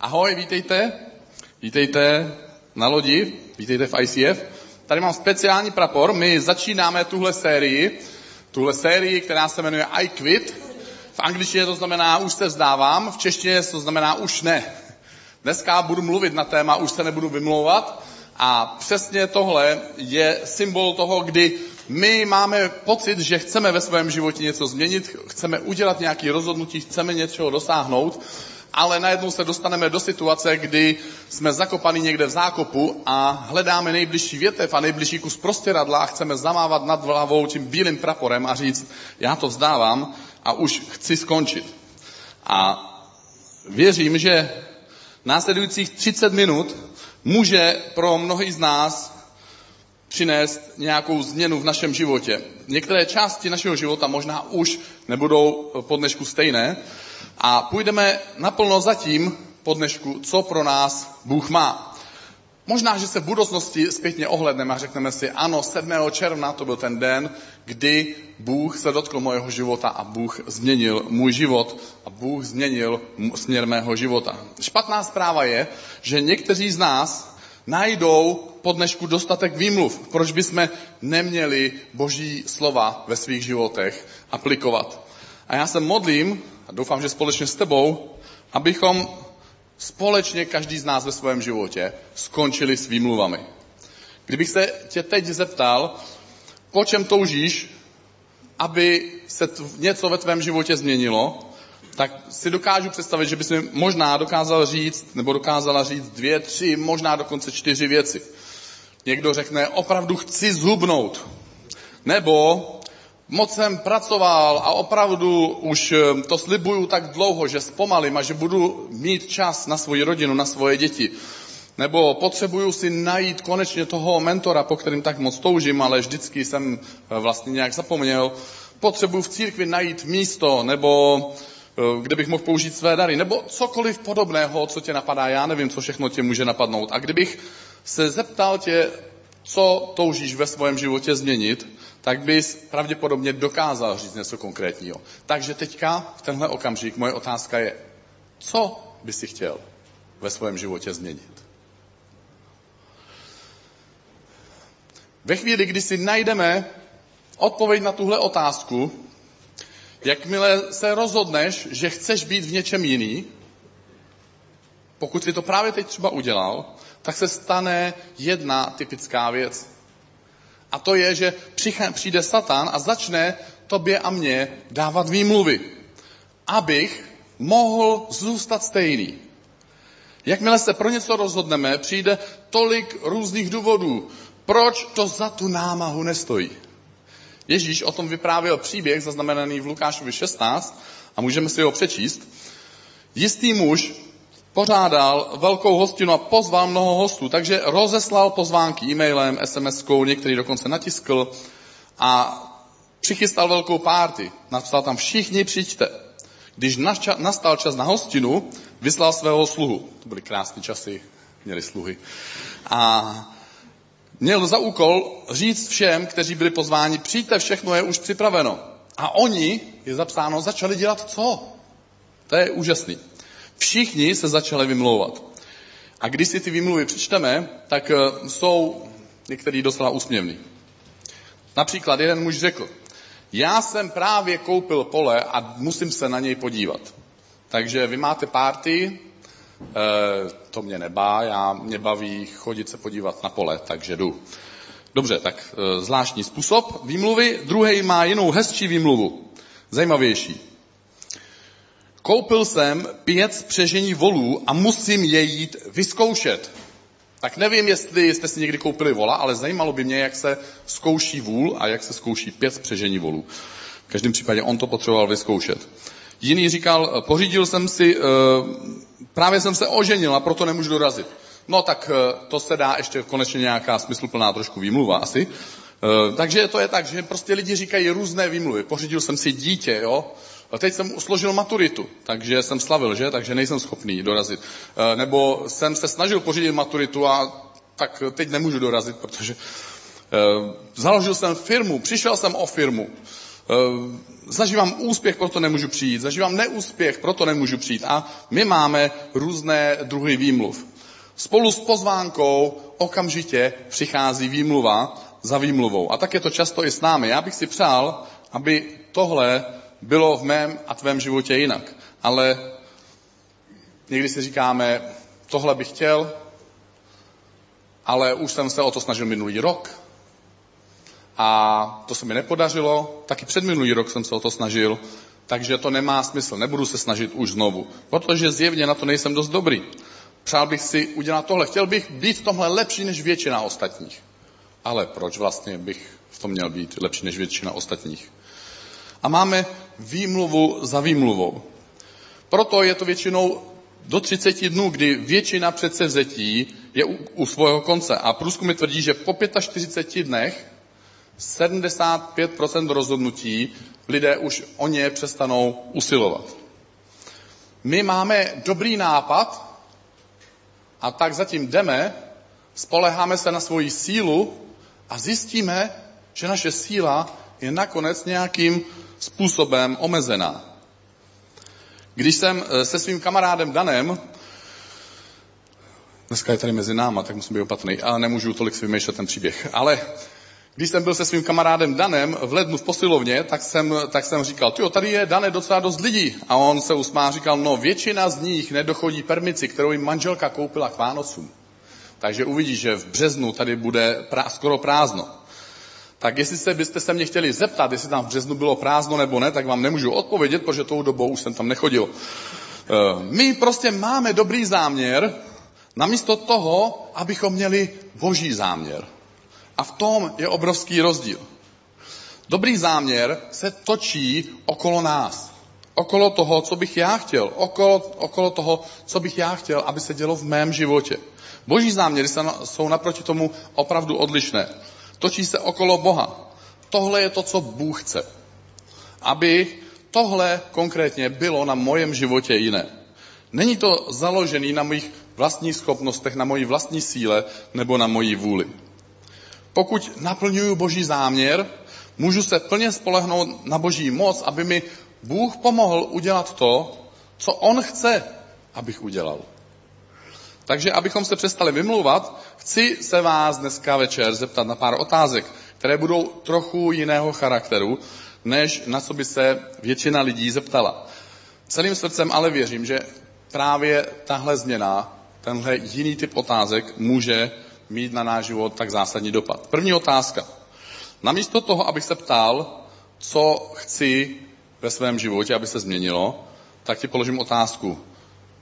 Ahoj, vítejte. Vítejte na lodi, vítejte v ICF. Tady mám speciální prapor. My začínáme tuhle sérii, tuhle sérii, která se jmenuje I Quit. V angličtině to znamená už se vzdávám, v češtině to znamená už ne. Dneska budu mluvit na téma už se nebudu vymlouvat a přesně tohle je symbol toho, kdy my máme pocit, že chceme ve svém životě něco změnit, chceme udělat nějaké rozhodnutí, chceme něčeho dosáhnout, ale najednou se dostaneme do situace, kdy jsme zakopaní někde v zákopu a hledáme nejbližší větev a nejbližší kus prostěradla a chceme zamávat nad hlavou tím bílým praporem a říct, já to vzdávám a už chci skončit. A věřím, že následujících 30 minut může pro mnohý z nás přinést nějakou změnu v našem životě. Některé části našeho života možná už nebudou po dnešku stejné a půjdeme naplno zatím po dnešku, co pro nás Bůh má. Možná, že se v budoucnosti zpětně ohledneme a řekneme si, ano, 7. června to byl ten den, kdy Bůh se dotkl mojeho života a Bůh změnil můj život a Bůh změnil směr mého života. Špatná zpráva je, že někteří z nás najdou po dnešku dostatek výmluv, proč bychom neměli boží slova ve svých životech aplikovat. A já se modlím, a doufám, že společně s tebou, abychom společně každý z nás ve svém životě skončili s výmluvami. Kdybych se tě teď zeptal, po čem toužíš, aby se něco ve tvém životě změnilo, tak si dokážu představit, že bys mi možná dokázal říct, nebo dokázala říct dvě, tři, možná dokonce čtyři věci. Někdo řekne, opravdu chci zhubnout. Nebo moc jsem pracoval a opravdu už eh, to slibuju tak dlouho, že zpomalím a že budu mít čas na svoji rodinu, na svoje děti. Nebo potřebuju si najít konečně toho mentora, po kterým tak moc toužím, ale vždycky jsem eh, vlastně nějak zapomněl. Potřebuju v církvi najít místo, nebo kde bych mohl použít své dary, nebo cokoliv podobného, co tě napadá. Já nevím, co všechno tě může napadnout. A kdybych se zeptal tě, co toužíš ve svém životě změnit, tak bys pravděpodobně dokázal říct něco konkrétního. Takže teďka, v tenhle okamžik, moje otázka je, co by si chtěl ve svém životě změnit? Ve chvíli, kdy si najdeme odpověď na tuhle otázku, jakmile se rozhodneš, že chceš být v něčem jiný, pokud si to právě teď třeba udělal, tak se stane jedna typická věc. A to je, že přijde Satan a začne tobě a mně dávat výmluvy, abych mohl zůstat stejný. Jakmile se pro něco rozhodneme, přijde tolik různých důvodů, proč to za tu námahu nestojí. Ježíš o tom vyprávěl příběh zaznamenaný v Lukášovi 16 a můžeme si ho přečíst. Jistý muž pořádal velkou hostinu a pozval mnoho hostů, takže rozeslal pozvánky e-mailem, SMS-kou, některý dokonce natiskl a přichystal velkou párty. Napsal tam všichni přijďte. Když nastal čas na hostinu, vyslal svého sluhu. To byly krásné časy, měli sluhy. A měl za úkol říct všem, kteří byli pozváni, přijďte, všechno je už připraveno. A oni, je zapsáno, začali dělat co? To je úžasný. Všichni se začali vymlouvat. A když si ty výmluvy přečteme, tak eh, jsou některý docela úsměvný. Například jeden muž řekl, já jsem právě koupil pole a musím se na něj podívat. Takže vy máte párty, to mě nebá, já mě baví chodit se podívat na pole, takže jdu. Dobře, tak eh, zvláštní způsob výmluvy. Druhý má jinou hezčí výmluvu, zajímavější. Koupil jsem pět spřežení volů a musím je jít vyzkoušet. Tak nevím, jestli jste si někdy koupili vola, ale zajímalo by mě, jak se zkouší vůl a jak se zkouší pět spřežení volů. V každém případě on to potřeboval vyzkoušet. Jiný říkal, pořídil jsem si, eh, právě jsem se oženil a proto nemůžu dorazit. No tak eh, to se dá ještě konečně nějaká smysluplná trošku výmluva asi. Eh, takže to je tak, že prostě lidi říkají různé výmluvy. Pořídil jsem si dítě, jo, a teď jsem usložil maturitu, takže jsem slavil, že? Takže nejsem schopný dorazit. Nebo jsem se snažil pořídit maturitu a tak teď nemůžu dorazit, protože založil jsem firmu, přišel jsem o firmu. Zažívám úspěch, proto nemůžu přijít, zažívám neúspěch, proto nemůžu přijít. A my máme různé druhy výmluv. Spolu s pozvánkou okamžitě přichází výmluva za výmluvou. A tak je to často i s námi. Já bych si přál, aby tohle bylo v mém a tvém životě jinak. Ale někdy si říkáme, tohle bych chtěl, ale už jsem se o to snažil minulý rok a to se mi nepodařilo, taky před minulý rok jsem se o to snažil, takže to nemá smysl, nebudu se snažit už znovu, protože zjevně na to nejsem dost dobrý. Přál bych si udělat tohle, chtěl bych být v tomhle lepší než většina ostatních. Ale proč vlastně bych v tom měl být lepší než většina ostatních? A máme výmluvu za výmluvou. Proto je to většinou do 30 dnů, kdy většina předsevzetí je u, u svého konce. A průzkumy tvrdí, že po 45 dnech 75% rozhodnutí lidé už o ně přestanou usilovat. My máme dobrý nápad a tak zatím jdeme, spoleháme se na svoji sílu a zjistíme, že naše síla je nakonec nějakým způsobem omezená. Když jsem eh, se svým kamarádem Danem, dneska je tady mezi náma, tak musím být opatrný, a nemůžu tolik si vymýšlet ten příběh, ale když jsem byl se svým kamarádem Danem v lednu v posilovně, tak jsem, tak jsem říkal, jo, tady je Dane docela dost lidí. A on se usmál a říkal, no většina z nich nedochodí permici, kterou jim manželka koupila k Vánocům. Takže uvidíš, že v březnu tady bude prá, skoro prázdno. Tak jestli se byste se mě chtěli zeptat, jestli tam v březnu bylo prázdno nebo ne, tak vám nemůžu odpovědět, protože tou dobou už jsem tam nechodil. Eh, my prostě máme dobrý záměr, namísto toho, abychom měli boží záměr. A v tom je obrovský rozdíl. Dobrý záměr se točí okolo nás. Okolo toho, co bych já chtěl. Okolo, okolo toho, co bych já chtěl, aby se dělo v mém životě. Boží záměry jsou naproti tomu opravdu odlišné. Točí se okolo Boha. Tohle je to, co Bůh chce. Aby tohle konkrétně bylo na mojem životě jiné. Není to založený na mých vlastních schopnostech, na mojí vlastní síle nebo na mojí vůli. Pokud naplňuju boží záměr, můžu se plně spolehnout na boží moc, aby mi Bůh pomohl udělat to, co on chce, abych udělal. Takže abychom se přestali vymlouvat, chci se vás dneska večer zeptat na pár otázek, které budou trochu jiného charakteru, než na co by se většina lidí zeptala. Celým srdcem ale věřím, že právě tahle změna, tenhle jiný typ otázek může mít na náš život tak zásadní dopad. První otázka. Namísto toho, abych se ptal, co chci ve svém životě, aby se změnilo, tak ti položím otázku.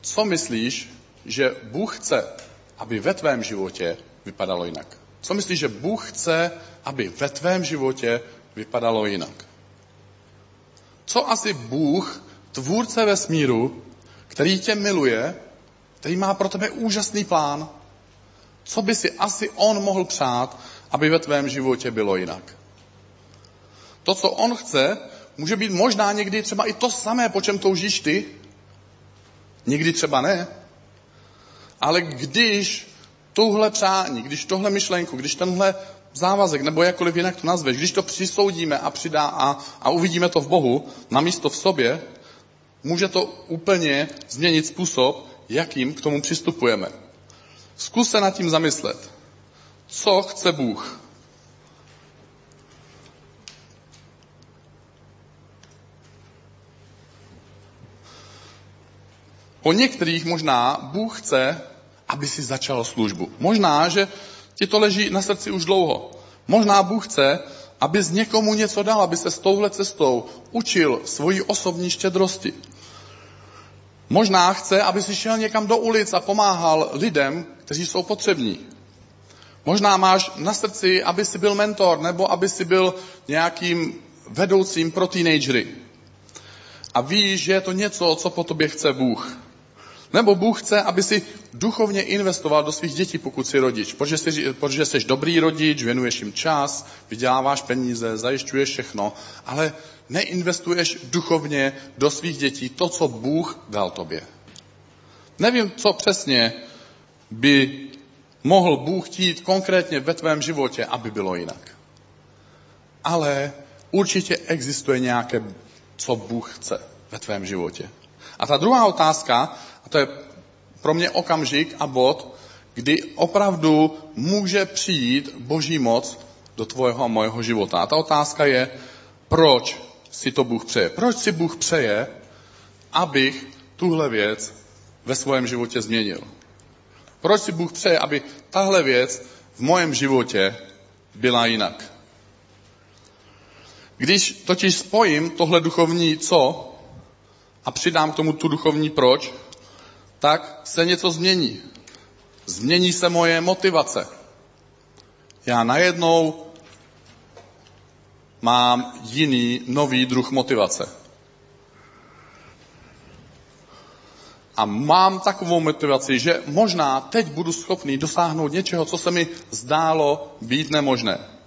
Co myslíš, že Bůh chce, aby ve tvém životě vypadalo jinak? Co myslíš, že Bůh chce, aby ve tvém životě vypadalo jinak? Co asi Bůh, tvůrce vesmíru, který tě miluje, který má pro tebe úžasný plán, co by si asi on mohl přát, aby ve tvém životě bylo jinak? To, co on chce, může být možná někdy třeba i to samé, po čem toužíš ty. Někdy třeba ne. Ale když tuhle přání, když tohle myšlenku, když tenhle závazek, nebo jakkoliv jinak to nazveš, když to přisoudíme a přidá a, a uvidíme to v Bohu, namísto v sobě, může to úplně změnit způsob, jakým k tomu přistupujeme. Zkus se nad tím zamyslet. Co chce Bůh? Po některých možná Bůh chce, aby si začal službu. Možná, že ti to leží na srdci už dlouho. Možná Bůh chce, aby z někomu něco dal, aby se s touhle cestou učil svoji osobní štědrosti. Možná chce, aby si šel někam do ulic a pomáhal lidem, kteří jsou potřební. Možná máš na srdci, aby si byl mentor, nebo aby si byl nějakým vedoucím pro teenagery. A víš, že je to něco, co po tobě chce Bůh. Nebo Bůh chce, aby si duchovně investoval do svých dětí, pokud jsi rodič. Protože jsi, protože jsi dobrý rodič, věnuješ jim čas, vyděláváš peníze, zajišťuješ všechno, ale neinvestuješ duchovně do svých dětí to, co Bůh dal tobě. Nevím, co přesně by mohl Bůh chtít konkrétně ve tvém životě, aby bylo jinak. Ale určitě existuje nějaké, co Bůh chce ve tvém životě. A ta druhá otázka, a to je pro mě okamžik a bod, kdy opravdu může přijít boží moc do tvojeho a mojeho života. A ta otázka je, proč si to Bůh přeje? Proč si Bůh přeje, abych tuhle věc ve svém životě změnil? Proč si Bůh přeje, aby tahle věc v mojem životě byla jinak? Když totiž spojím tohle duchovní co a přidám k tomu tu duchovní proč, tak se něco změní. Změní se moje motivace. Já najednou mám jiný, nový druh motivace. A mám takovou motivaci, že možná teď budu schopný dosáhnout něčeho, co se mi zdálo být nemožné.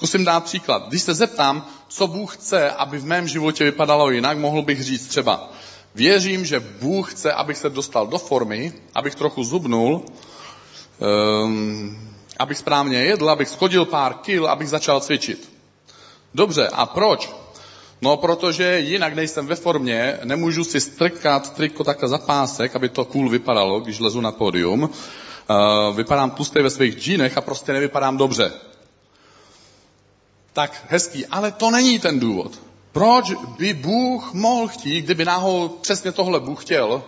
Zkusím dát příklad. Když se zeptám, co Bůh chce, aby v mém životě vypadalo jinak, mohl bych říct třeba, věřím, že Bůh chce, abych se dostal do formy, abych trochu zubnul, um, abych správně jedl, abych schodil pár kil, abych začal cvičit. Dobře, a proč? No, protože jinak nejsem ve formě, nemůžu si strkat triko takhle za pásek, aby to cool vypadalo, když lezu na pódium. Uh, vypadám tlustý ve svých džínech a prostě nevypadám dobře. Tak hezký, ale to není ten důvod. Proč by Bůh mohl chtít, kdyby náhodou přesně tohle Bůh chtěl,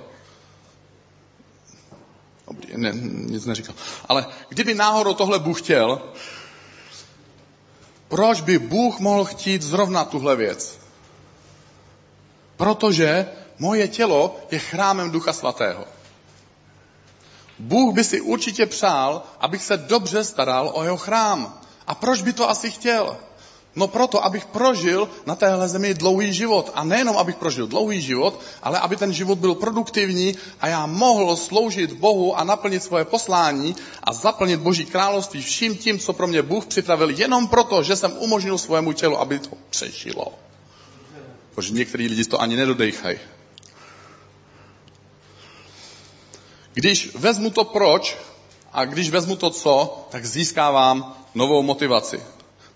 ne, nic neříkal. Ale kdyby náhodou tohle Bůh chtěl, proč by Bůh mohl chtít zrovna tuhle věc? Protože moje tělo je chrámem Ducha Svatého. Bůh by si určitě přál, abych se dobře staral o jeho chrám. A proč by to asi chtěl? No proto, abych prožil na téhle zemi dlouhý život. A nejenom, abych prožil dlouhý život, ale aby ten život byl produktivní a já mohl sloužit Bohu a naplnit svoje poslání a zaplnit Boží království vším tím, co pro mě Bůh připravil, jenom proto, že jsem umožnil svému tělu, aby to přežilo. Protože některý lidi to ani nedodejchají. Když vezmu to proč a když vezmu to co, tak získávám novou motivaci.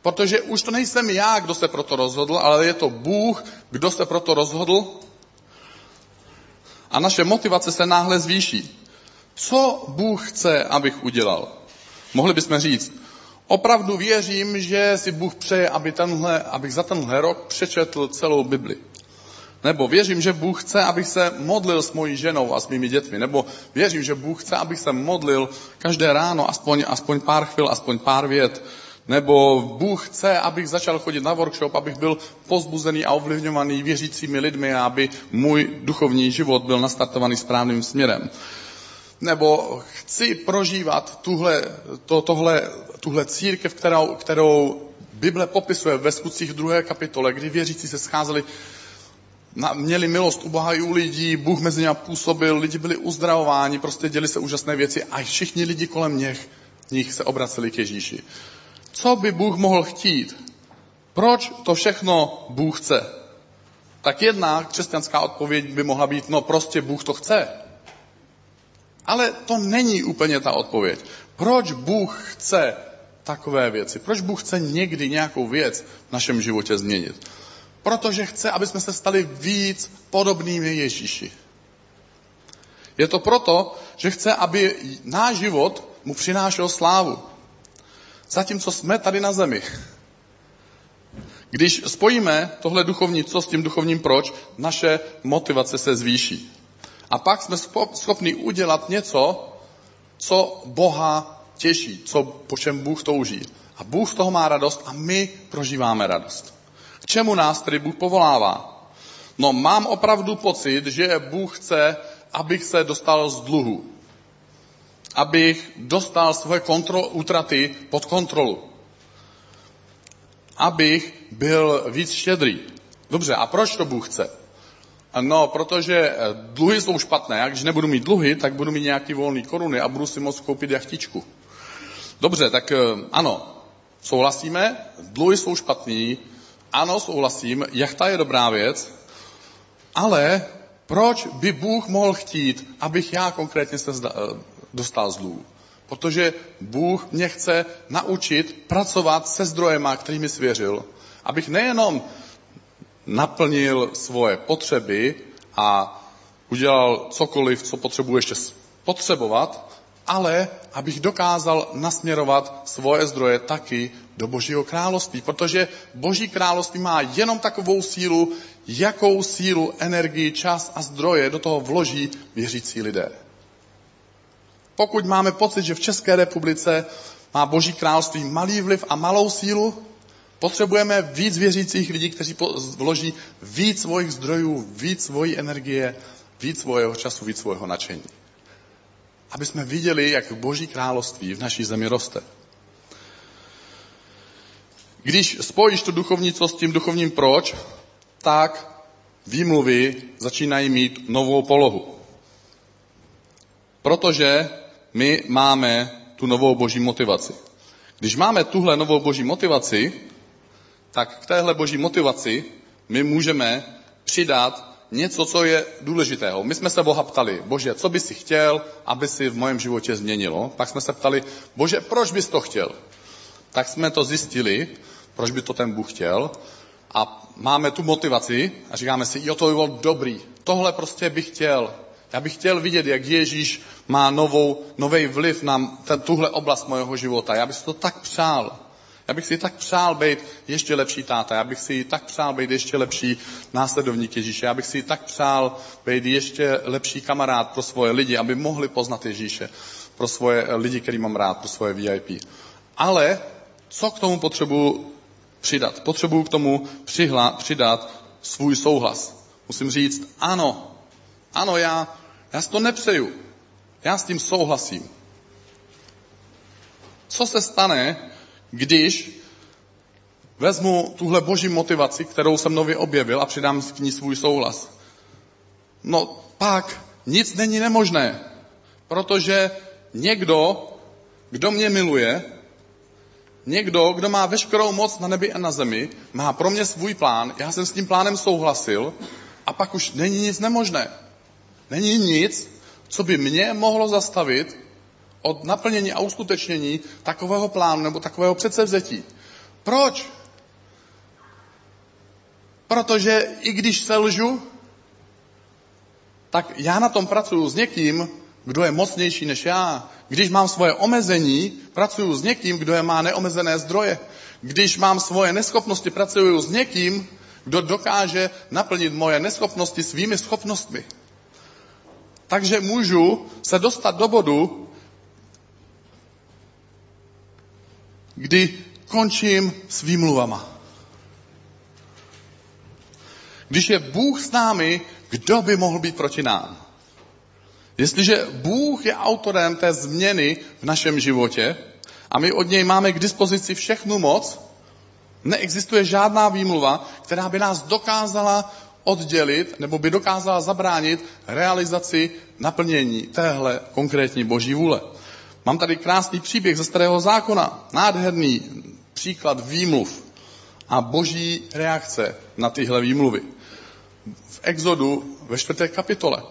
Protože už to nejsem já, kdo se proto rozhodl, ale je to Bůh, kdo se proto rozhodl. A naše motivace se náhle zvýší. Co Bůh chce, abych udělal? Mohli bychom říct, opravdu věřím, že si Bůh přeje, aby tenhle, abych za tenhle rok přečetl celou Bibli. Nebo věřím, že Bůh chce, abych se modlil s mojí ženou a s mými dětmi. Nebo věřím, že Bůh chce, abych se modlil každé ráno aspoň, aspoň pár chvil, aspoň pár vět nebo Bůh chce, abych začal chodit na workshop, abych byl pozbuzený a ovlivňovaný věřícími lidmi a aby můj duchovní život byl nastartovaný správným směrem. Nebo chci prožívat tuhle, to, tohle, tuhle církev, kterou, kterou Bible popisuje ve skutcích druhé kapitole, kdy věřící se scházeli, na, měli milost u Boha i u lidí, Bůh mezi nimi působil, lidi byli uzdravováni, prostě děli se úžasné věci a všichni lidi kolem nich, nich se obraceli k Ježíši. Co by Bůh mohl chtít? Proč to všechno Bůh chce? Tak jedna křesťanská odpověď by mohla být, no prostě Bůh to chce. Ale to není úplně ta odpověď. Proč Bůh chce takové věci? Proč Bůh chce někdy nějakou věc v našem životě změnit? Protože chce, aby jsme se stali víc podobnými Ježíši. Je to proto, že chce, aby náš život mu přinášel slávu zatímco jsme tady na zemi. Když spojíme tohle duchovní co s tím duchovním proč, naše motivace se zvýší. A pak jsme schopni udělat něco, co Boha těší, co, po čem Bůh touží. A Bůh z toho má radost a my prožíváme radost. K čemu nás tedy Bůh povolává? No mám opravdu pocit, že Bůh chce, abych se dostal z dluhu abych dostal svoje kontrol, útraty pod kontrolu. Abych byl víc štědrý. Dobře, a proč to Bůh chce? No, protože eh, dluhy jsou špatné. A když nebudu mít dluhy, tak budu mít nějaký volný koruny a budu si moct koupit jachtičku. Dobře, tak eh, ano, souhlasíme, dluhy jsou špatný, ano, souhlasím, jachta je dobrá věc, ale proč by Bůh mohl chtít, abych já konkrétně se eh, dostal z dluhů. Protože Bůh mě chce naučit pracovat se zdrojema, kterými svěřil. Abych nejenom naplnil svoje potřeby a udělal cokoliv, co potřebuji ještě potřebovat, ale abych dokázal nasměrovat svoje zdroje taky do Božího království, protože Boží království má jenom takovou sílu, jakou sílu, energii, čas a zdroje do toho vloží věřící lidé. Pokud máme pocit, že v České republice má Boží království malý vliv a malou sílu, potřebujeme víc věřících lidí, kteří vloží víc svých zdrojů, víc svojí energie, víc svého času, víc svého nadšení. Aby jsme viděli, jak Boží království v naší zemi roste. Když spojíš to duchovnictvo s tím duchovním proč, tak výmluvy začínají mít novou polohu. Protože my máme tu novou boží motivaci. Když máme tuhle novou boží motivaci, tak k téhle boží motivaci my můžeme přidat něco, co je důležitého. My jsme se Boha ptali, Bože, co bys si chtěl, aby si v mém životě změnilo? Pak jsme se ptali, Bože, proč bys to chtěl? Tak jsme to zjistili, proč by to ten Bůh chtěl. A máme tu motivaci a říkáme si, jo, to by bylo dobrý. Tohle prostě bych chtěl. Já bych chtěl vidět, jak Ježíš má novou, nový vliv na tuhle oblast mojeho života. Já bych si to tak přál. Já bych si tak přál být ještě lepší táta, já bych si tak přál být ještě lepší následovník Ježíše, já bych si tak přál být ještě lepší kamarád pro svoje lidi, aby mohli poznat Ježíše, pro svoje lidi, který mám rád, pro svoje VIP. Ale co k tomu potřebuji přidat? Potřebuji k tomu přihla, přidat svůj souhlas. Musím říct, ano, ano, já, já si to nepřeju. Já s tím souhlasím. Co se stane, když vezmu tuhle boží motivaci, kterou jsem nově objevil a přidám k ní svůj souhlas? No pak nic není nemožné, protože někdo, kdo mě miluje, někdo, kdo má veškerou moc na nebi a na zemi, má pro mě svůj plán, já jsem s tím plánem souhlasil a pak už není nic nemožné. Není nic, co by mě mohlo zastavit od naplnění a uskutečnění takového plánu nebo takového předsevzetí. Proč? Protože i když se lžu, tak já na tom pracuji s někým, kdo je mocnější než já. Když mám svoje omezení, pracuji s někým, kdo je má neomezené zdroje. Když mám svoje neschopnosti, pracuji s někým, kdo dokáže naplnit moje neschopnosti svými schopnostmi. Takže můžu se dostat do bodu, kdy končím s výmluvama. Když je Bůh s námi, kdo by mohl být proti nám? Jestliže Bůh je autorem té změny v našem životě a my od něj máme k dispozici všechnu moc, neexistuje žádná výmluva, která by nás dokázala oddělit nebo by dokázala zabránit realizaci naplnění téhle konkrétní boží vůle. Mám tady krásný příběh ze starého zákona, nádherný příklad výmluv a boží reakce na tyhle výmluvy. V Exodu ve čtvrté kapitole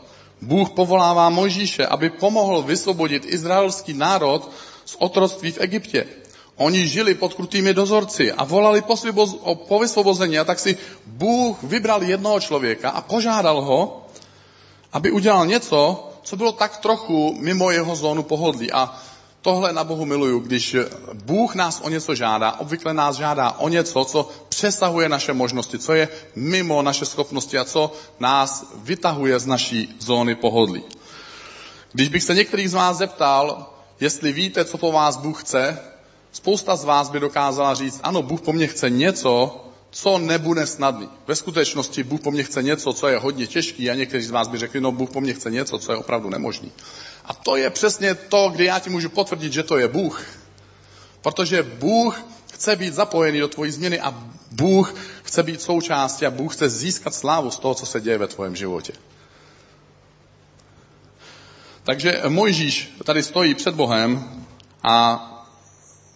Bůh povolává Mojžíše, aby pomohl vysvobodit izraelský národ z otroctví v Egyptě. Oni žili pod krutými dozorci a volali po, sviboz, po vysvobození a tak si Bůh vybral jednoho člověka a požádal ho, aby udělal něco, co bylo tak trochu mimo jeho zónu pohodlí. A tohle na Bohu miluju, když Bůh nás o něco žádá, obvykle nás žádá o něco, co přesahuje naše možnosti, co je mimo naše schopnosti a co nás vytahuje z naší zóny pohodlí. Když bych se některých z vás zeptal, jestli víte, co po vás Bůh chce, Spousta z vás by dokázala říct, ano, Bůh po mně chce něco, co nebude snadný. Ve skutečnosti Bůh po mně chce něco, co je hodně těžký a někteří z vás by řekli, no Bůh po mně chce něco, co je opravdu nemožný. A to je přesně to, kdy já ti můžu potvrdit, že to je Bůh. Protože Bůh chce být zapojený do tvojí změny a Bůh chce být součástí a Bůh chce získat slávu z toho, co se děje ve tvém životě. Takže Mojžíš tady stojí před Bohem a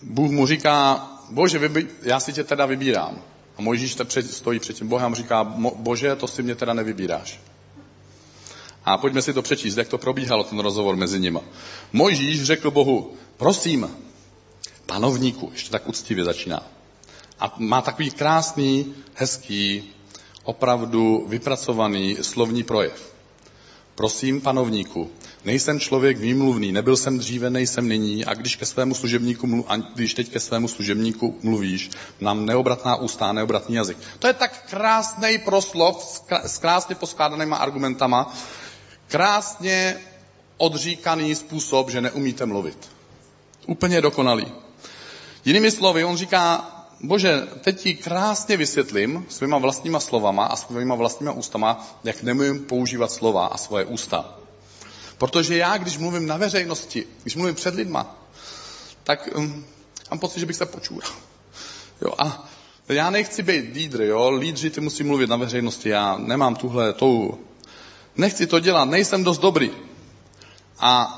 Bůh mu říká, bože, vybi- já si tě teda vybírám. A Mojžíš stojí před tím Bohem a říká, bože, to si mě teda nevybíráš. A pojďme si to přečíst, jak to probíhalo, ten rozhovor mezi nimi. Mojžíš řekl Bohu, prosím, panovníku, ještě tak úctivě začíná, A má takový krásný, hezký, opravdu vypracovaný slovní projev. Prosím, panovníku, nejsem člověk výmluvný, nebyl jsem dříve, nejsem nyní a když ke svému služebníku, a když teď ke svému služebníku mluvíš, nám neobratná ústa, neobratný jazyk. To je tak krásný proslov s krásně poskládanýma argumentama, krásně odříkaný způsob, že neumíte mluvit. Úplně dokonalý. Jinými slovy, on říká, Bože, teď ti krásně vysvětlím svýma vlastníma slovama a svýma vlastníma ústama, jak nemůžu používat slova a svoje ústa. Protože já, když mluvím na veřejnosti, když mluvím před lidma, tak um, mám pocit, že bych se počůral. Jo, a já nechci být lídr, jo, lídři ty musí mluvit na veřejnosti, já nemám tuhle tou, nechci to dělat, nejsem dost dobrý. A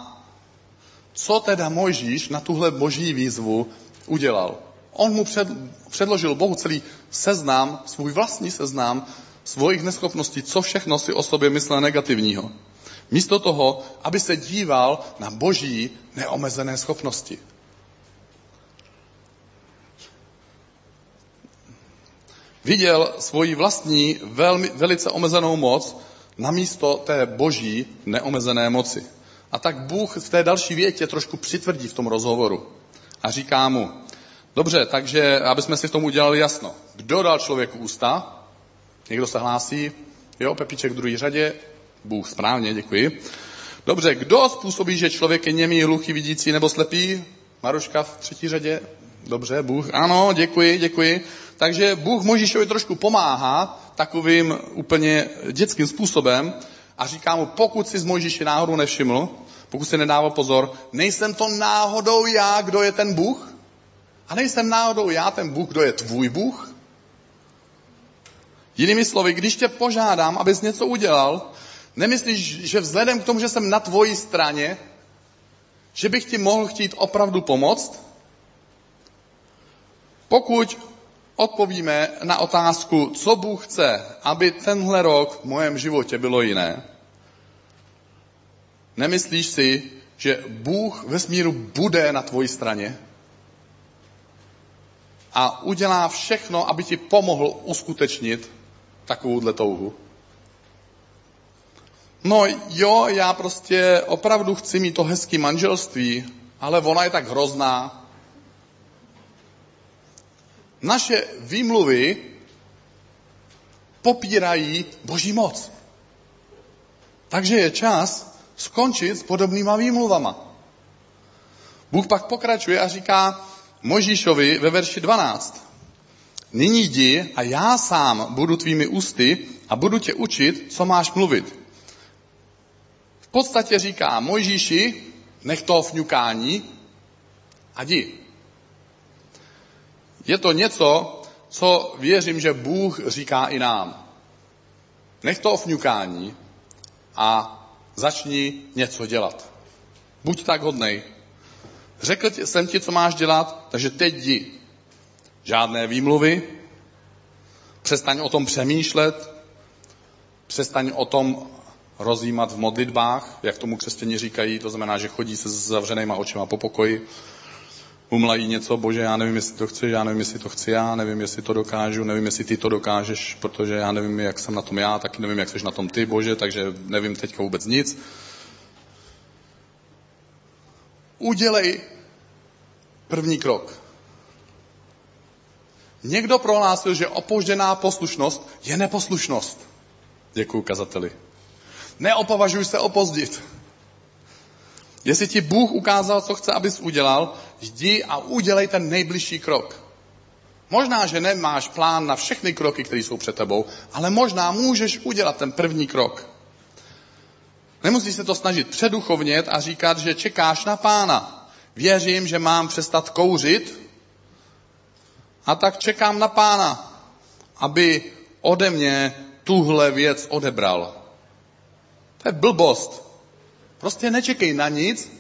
co teda Mojžíš na tuhle boží výzvu udělal? On mu před, předložil Bohu celý seznam, svůj vlastní seznam svojich neschopností, co všechno si o sobě myslel negativního. Místo toho, aby se díval na boží neomezené schopnosti. Viděl svoji vlastní velmi, velice omezenou moc na místo té boží neomezené moci. A tak Bůh v té další větě trošku přitvrdí v tom rozhovoru a říká mu, dobře, takže aby jsme si v tom udělali jasno. Kdo dal člověku ústa? Někdo se hlásí? Jo, Pepiček v druhé řadě. Bůh, správně, děkuji. Dobře, kdo způsobí, že člověk je němý, hluchý, vidící nebo slepý? Maruška v třetí řadě. Dobře, Bůh. Ano, děkuji, děkuji. Takže Bůh Možíšovi trošku pomáhá takovým úplně dětským způsobem a říká mu, pokud si z Mojžíše náhodou nevšiml, pokud si nedával pozor, nejsem to náhodou já, kdo je ten Bůh? A nejsem náhodou já ten Bůh, kdo je tvůj Bůh? Jinými slovy, když tě požádám, abys něco udělal, nemyslíš, že vzhledem k tomu, že jsem na tvojí straně, že bych ti mohl chtít opravdu pomoct? Pokud odpovíme na otázku, co Bůh chce, aby tenhle rok v mém životě bylo jiné, nemyslíš si, že Bůh ve smíru bude na tvojí straně a udělá všechno, aby ti pomohl uskutečnit takovouhle touhu? No jo, já prostě opravdu chci mít to hezký manželství, ale ona je tak hrozná, naše výmluvy popírají boží moc. Takže je čas skončit s podobnýma výmluvama. Bůh pak pokračuje a říká Možíšovi ve verši 12. Nyní jdi a já sám budu tvými ústy a budu tě učit, co máš mluvit. V podstatě říká Mojžíši, nech to fňukání a jdi. Je to něco, co věřím, že Bůh říká i nám. Nech to ofňukání a začni něco dělat. Buď tak hodnej. Řekl jsem ti, co máš dělat, takže teď jdi. Žádné výmluvy, přestaň o tom přemýšlet, přestaň o tom rozjímat v modlitbách, jak tomu křesťani říkají, to znamená, že chodí se s zavřenýma očima po pokoji, umlají něco, bože, já nevím, jestli to chci, já nevím, jestli to chci já, nevím, jestli to dokážu, nevím, jestli ty to dokážeš, protože já nevím, jak jsem na tom já, taky nevím, jak jsi na tom ty, bože, takže nevím teďka vůbec nic. Udělej první krok. Někdo prohlásil, že opožděná poslušnost je neposlušnost. Děkuji kazateli. Neopovažuj se opozdit. Jestli ti Bůh ukázal, co chce, abys udělal, jdi a udělej ten nejbližší krok. Možná, že nemáš plán na všechny kroky, které jsou před tebou, ale možná můžeš udělat ten první krok. Nemusíš se to snažit předuchovnět a říkat, že čekáš na pána. Věřím, že mám přestat kouřit a tak čekám na pána, aby ode mě tuhle věc odebral. To je blbost. Prostě nečekej na nic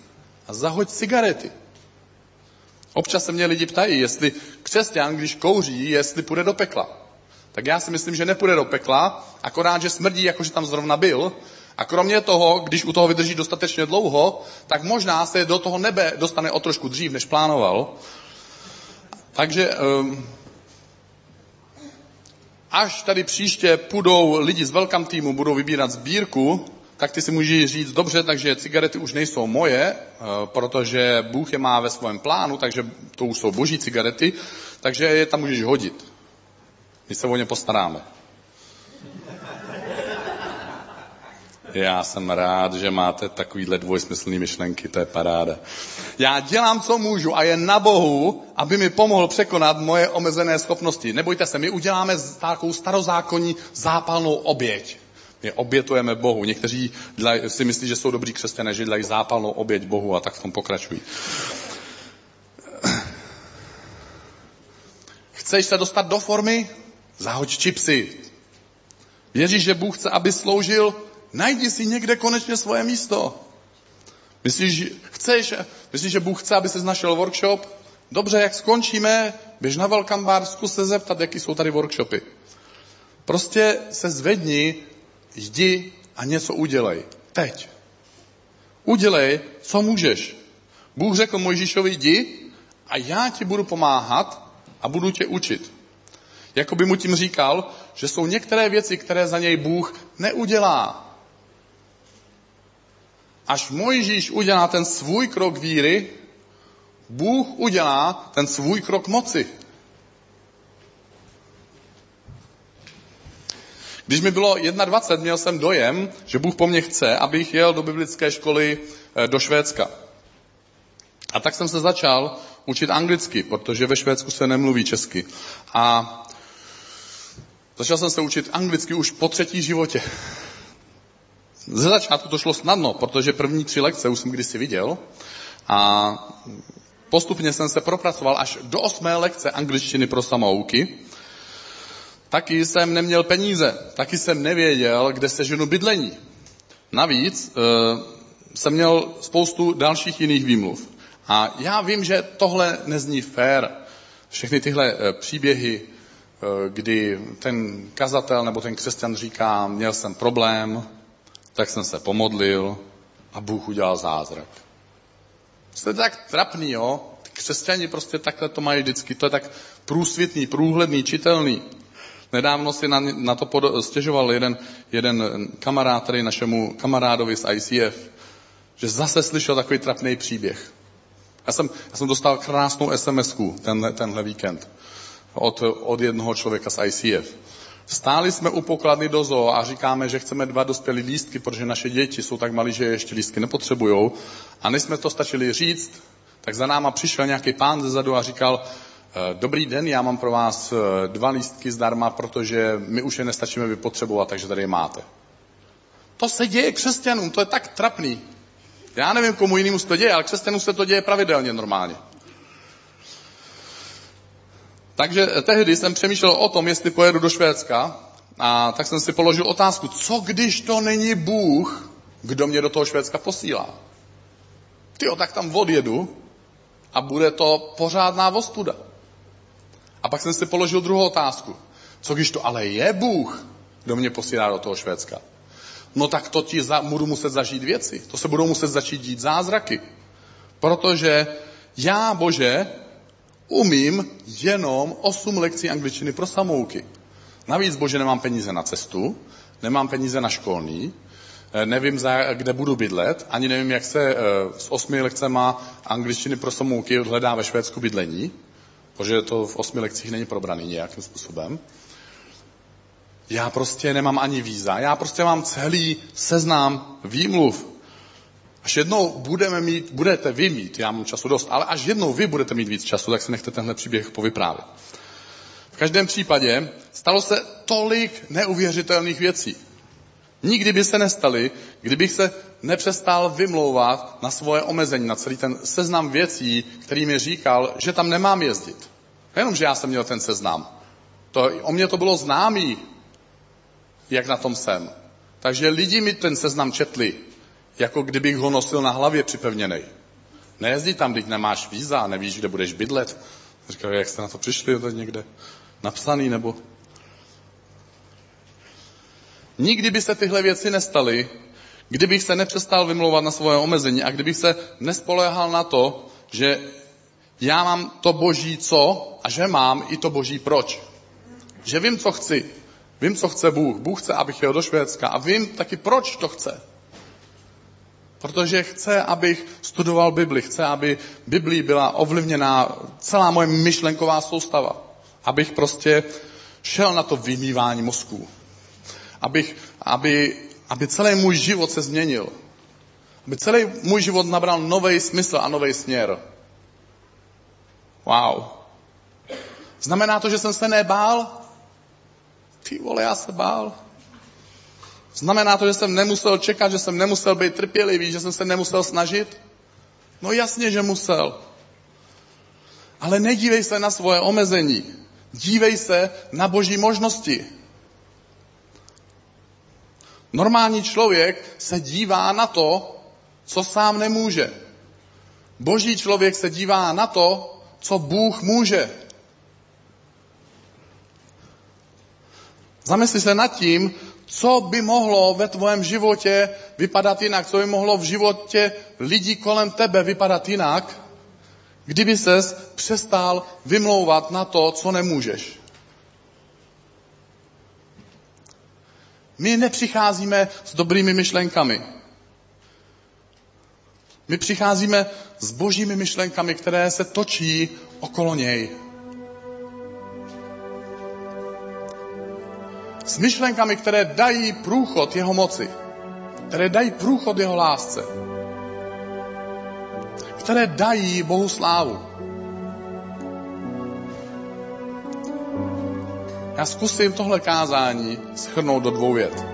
a zahoď cigarety. Občas se mě lidi ptají, jestli křesťan, když kouří, jestli půjde do pekla. Tak já si myslím, že nepůjde do pekla, akorát, že smrdí, jako že tam zrovna byl. A kromě toho, když u toho vydrží dostatečně dlouho, tak možná se do toho nebe dostane o trošku dřív, než plánoval. Takže um, až tady příště půjdou lidi z Welcome týmu, budou vybírat sbírku, tak ty si můžeš říct, dobře, takže cigarety už nejsou moje, eh, protože Bůh je má ve svém plánu, takže to už jsou boží cigarety, takže je tam můžeš hodit. My se o ně postaráme. Já jsem rád, že máte takovýhle dvojsmyslný myšlenky, to je paráda. Já dělám, co můžu a je na Bohu, aby mi pomohl překonat moje omezené schopnosti. Nebojte se, my uděláme takovou starozákonní zápalnou oběť. My obětujeme Bohu. Někteří si myslí, že jsou dobrý křesťané, že dělají zápalnou oběť Bohu a tak v tom pokračují. Chceš se dostat do formy? Zahoď čipsy. Věříš, že Bůh chce, aby sloužil? Najdi si někde konečně svoje místo. Myslíš, chceš, myslíš, že Bůh chce, aby se našel workshop? Dobře, jak skončíme, běž na Welcome Bar, zkus se zeptat, jaký jsou tady workshopy. Prostě se zvedni, jdi a něco udělej. Teď. Udělej, co můžeš. Bůh řekl Mojžíšovi, jdi a já ti budu pomáhat a budu tě učit. Jako by mu tím říkal, že jsou některé věci, které za něj Bůh neudělá. Až Mojžíš udělá ten svůj krok víry, Bůh udělá ten svůj krok moci. Když mi bylo 21, měl jsem dojem, že Bůh po mně chce, abych jel do biblické školy eh, do Švédska. A tak jsem se začal učit anglicky, protože ve Švédsku se nemluví česky. A začal jsem se učit anglicky už po třetí životě. Ze začátku to šlo snadno, protože první tři lekce už jsem kdysi viděl a postupně jsem se propracoval až do osmé lekce angličtiny pro samouky. Taky jsem neměl peníze, taky jsem nevěděl, kde se ženu bydlení. Navíc e, jsem měl spoustu dalších jiných výmluv. A já vím, že tohle nezní fér. Všechny tyhle e, příběhy, e, kdy ten kazatel nebo ten křesťan říká, měl jsem problém, tak jsem se pomodlil a Bůh udělal zázrak. Jste tak trapný, jo? Křesťani prostě takhle to mají vždycky. To je tak průsvitný, průhledný, čitelný. Nedávno si na, na to pod, stěžoval jeden, jeden kamarád tady našemu kamarádovi z ICF, že zase slyšel takový trapný příběh. Já jsem, já jsem dostal krásnou sms tenhle, tenhle víkend od, od jednoho člověka z ICF. Stáli jsme u pokladny do zoo a říkáme, že chceme dva dospělí lístky, protože naše děti jsou tak malí, že ještě lístky nepotřebují. A než jsme to stačili říct, tak za náma přišel nějaký pán ze zadu a říkal, eh, dobrý den, já mám pro vás eh, dva lístky zdarma, protože my už je nestačíme vypotřebovat, takže tady je máte. To se děje křesťanům, to je tak trapný. Já nevím, komu jinému se to děje, ale křesťanům se to děje pravidelně normálně. Takže tehdy jsem přemýšlel o tom, jestli pojedu do Švédska, a tak jsem si položil otázku, co když to není Bůh, kdo mě do toho Švédska posílá? Ty tak tam odjedu a bude to pořádná vostuda. A pak jsem si položil druhou otázku. Co když to ale je Bůh, kdo mě posílá do toho Švédska? No tak to ti za, budu muset zažít věci. To se budou muset začít dít zázraky. Protože já, Bože, umím jenom 8 lekcí angličtiny pro samouky. Navíc, bože, nemám peníze na cestu, nemám peníze na školní, eh, nevím, za, kde budu bydlet, ani nevím, jak se eh, s osmi lekcema angličtiny pro samouky hledá ve Švédsku bydlení, protože to v osmi lekcích není probraný nějakým způsobem. Já prostě nemám ani víza, já prostě mám celý seznam výmluv, Až jednou budeme mít, budete vy mít, já mám času dost, ale až jednou vy budete mít víc času, tak si nechte tenhle příběh povyprávět. V každém případě stalo se tolik neuvěřitelných věcí. Nikdy by se nestaly, kdybych se nepřestal vymlouvat na svoje omezení, na celý ten seznam věcí, který mi říkal, že tam nemám jezdit. Nejenom, že já jsem měl ten seznam. To, o mě to bylo známý, jak na tom jsem. Takže lidi mi ten seznam četli jako kdybych ho nosil na hlavě připevněný. Nejezdí tam, když nemáš víza, nevíš, kde budeš bydlet. Říkal, jak jste na to přišli, to někde napsaný, nebo... Nikdy by se tyhle věci nestaly, kdybych se nepřestal vymlouvat na svoje omezení a kdybych se nespoléhal na to, že já mám to boží co a že mám i to boží proč. Že vím, co chci Vím, co chce Bůh. Bůh chce, abych jel do Švédska a vím taky, proč to chce. Protože chce, abych studoval Bibli, chce, aby Biblí byla ovlivněná celá moje myšlenková soustava. Abych prostě šel na to vymývání mozků. Abych, aby, aby celý můj život se změnil. Aby celý můj život nabral nový smysl a nový směr. Wow. Znamená to, že jsem se nebál? Ty vole, já se bál. Znamená to, že jsem nemusel čekat, že jsem nemusel být trpělivý, že jsem se nemusel snažit? No jasně, že musel. Ale nedívej se na svoje omezení. Dívej se na boží možnosti. Normální člověk se dívá na to, co sám nemůže. Boží člověk se dívá na to, co Bůh může. Zamysli se nad tím, co by mohlo ve tvém životě vypadat jinak, co by mohlo v životě lidí kolem tebe vypadat jinak, kdyby ses přestal vymlouvat na to, co nemůžeš. My nepřicházíme s dobrými myšlenkami. My přicházíme s božími myšlenkami, které se točí okolo něj. S myšlenkami, které dají průchod jeho moci. Které dají průchod jeho lásce. Které dají Bohu slávu. Já zkusím tohle kázání schrnout do dvou vět.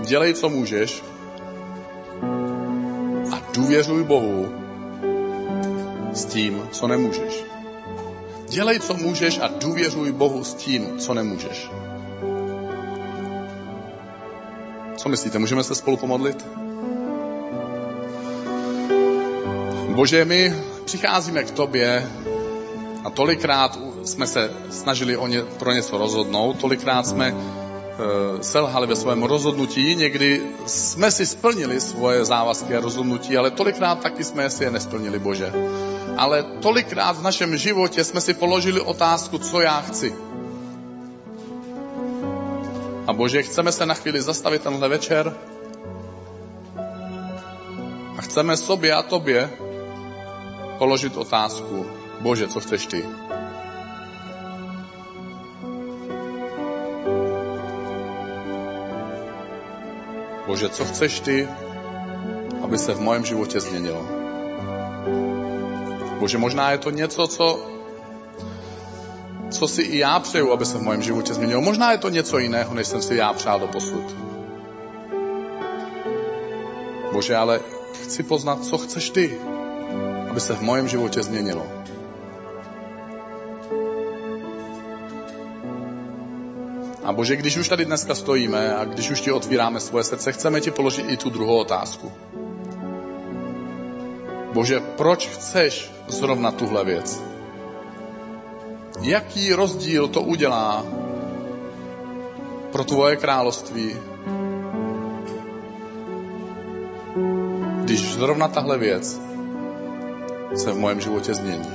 Dělej, co můžeš a důvěřuj Bohu s tím, co nemůžeš. Dělej, co můžeš a důvěřuj Bohu s tím, co nemůžeš. Co myslíte, můžeme se spolu pomodlit? Bože, my přicházíme k tobě a tolikrát jsme se snažili o ně, pro něco rozhodnout, tolikrát jsme uh, selhali ve svém rozhodnutí, někdy jsme si splnili svoje závazky a rozhodnutí, ale tolikrát taky jsme si je nesplnili, Bože. Ale tolikrát v našem životě jsme si položili otázku, co já chci. A Bože, chceme se na chvíli zastavit tenhle večer a chceme sobě a tobě položit otázku, Bože, co chceš ty? Bože, co chceš ty, aby se v mojem životě změnilo? Bože, možná je to něco, co, co si i já přeju, aby se v mojem životě změnilo. Možná je to něco jiného, než jsem si já přál do posud. Bože, ale chci poznat, co chceš ty aby se v mojem životě změnilo. A Bože, když už tady dneska stojíme a když už ti otvíráme svoje srdce, chceme ti položit i tu druhou otázku. Bože, proč chceš zrovna tuhle věc? Jaký rozdíl to udělá pro tvoje království, když zrovna tahle věc se v mém životě změní.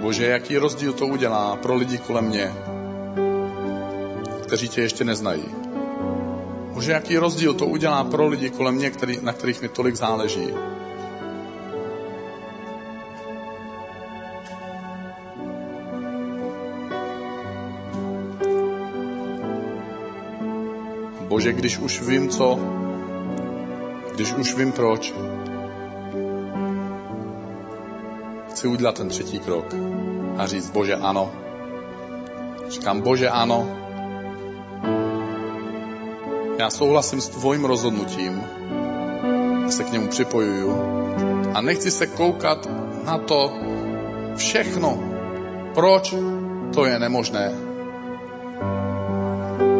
Bože, jaký rozdíl to udělá pro lidi kolem mě, kteří tě ještě neznají. Bože, jaký rozdíl to udělá pro lidi kolem mě, který, na kterých mi tolik záleží. Bože, když už vím, co když už vím proč, chci udělat ten třetí krok a říct, Bože, ano. Říkám, Bože, ano. Já souhlasím s tvojím rozhodnutím, se k němu připojuju a nechci se koukat na to všechno, proč to je nemožné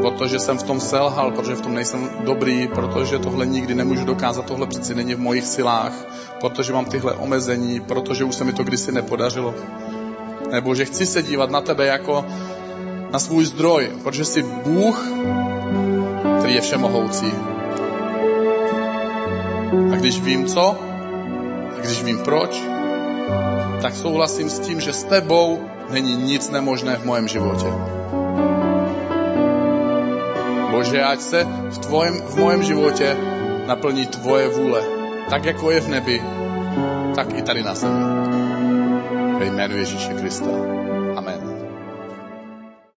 protože jsem v tom selhal, protože v tom nejsem dobrý, protože tohle nikdy nemůžu dokázat, tohle přeci není v mojich silách, protože mám tyhle omezení, protože už se mi to kdysi nepodařilo. Nebo že chci se dívat na tebe jako na svůj zdroj, protože jsi Bůh, který je všemohoucí. A když vím co, a když vím proč, tak souhlasím s tím, že s tebou není nic nemožné v mém životě. Bože, ať se v, tvojem, v mojem životě naplní tvoje vůle, tak jako je v nebi, tak i tady na zemi. Ve jménu Ježíše Krista.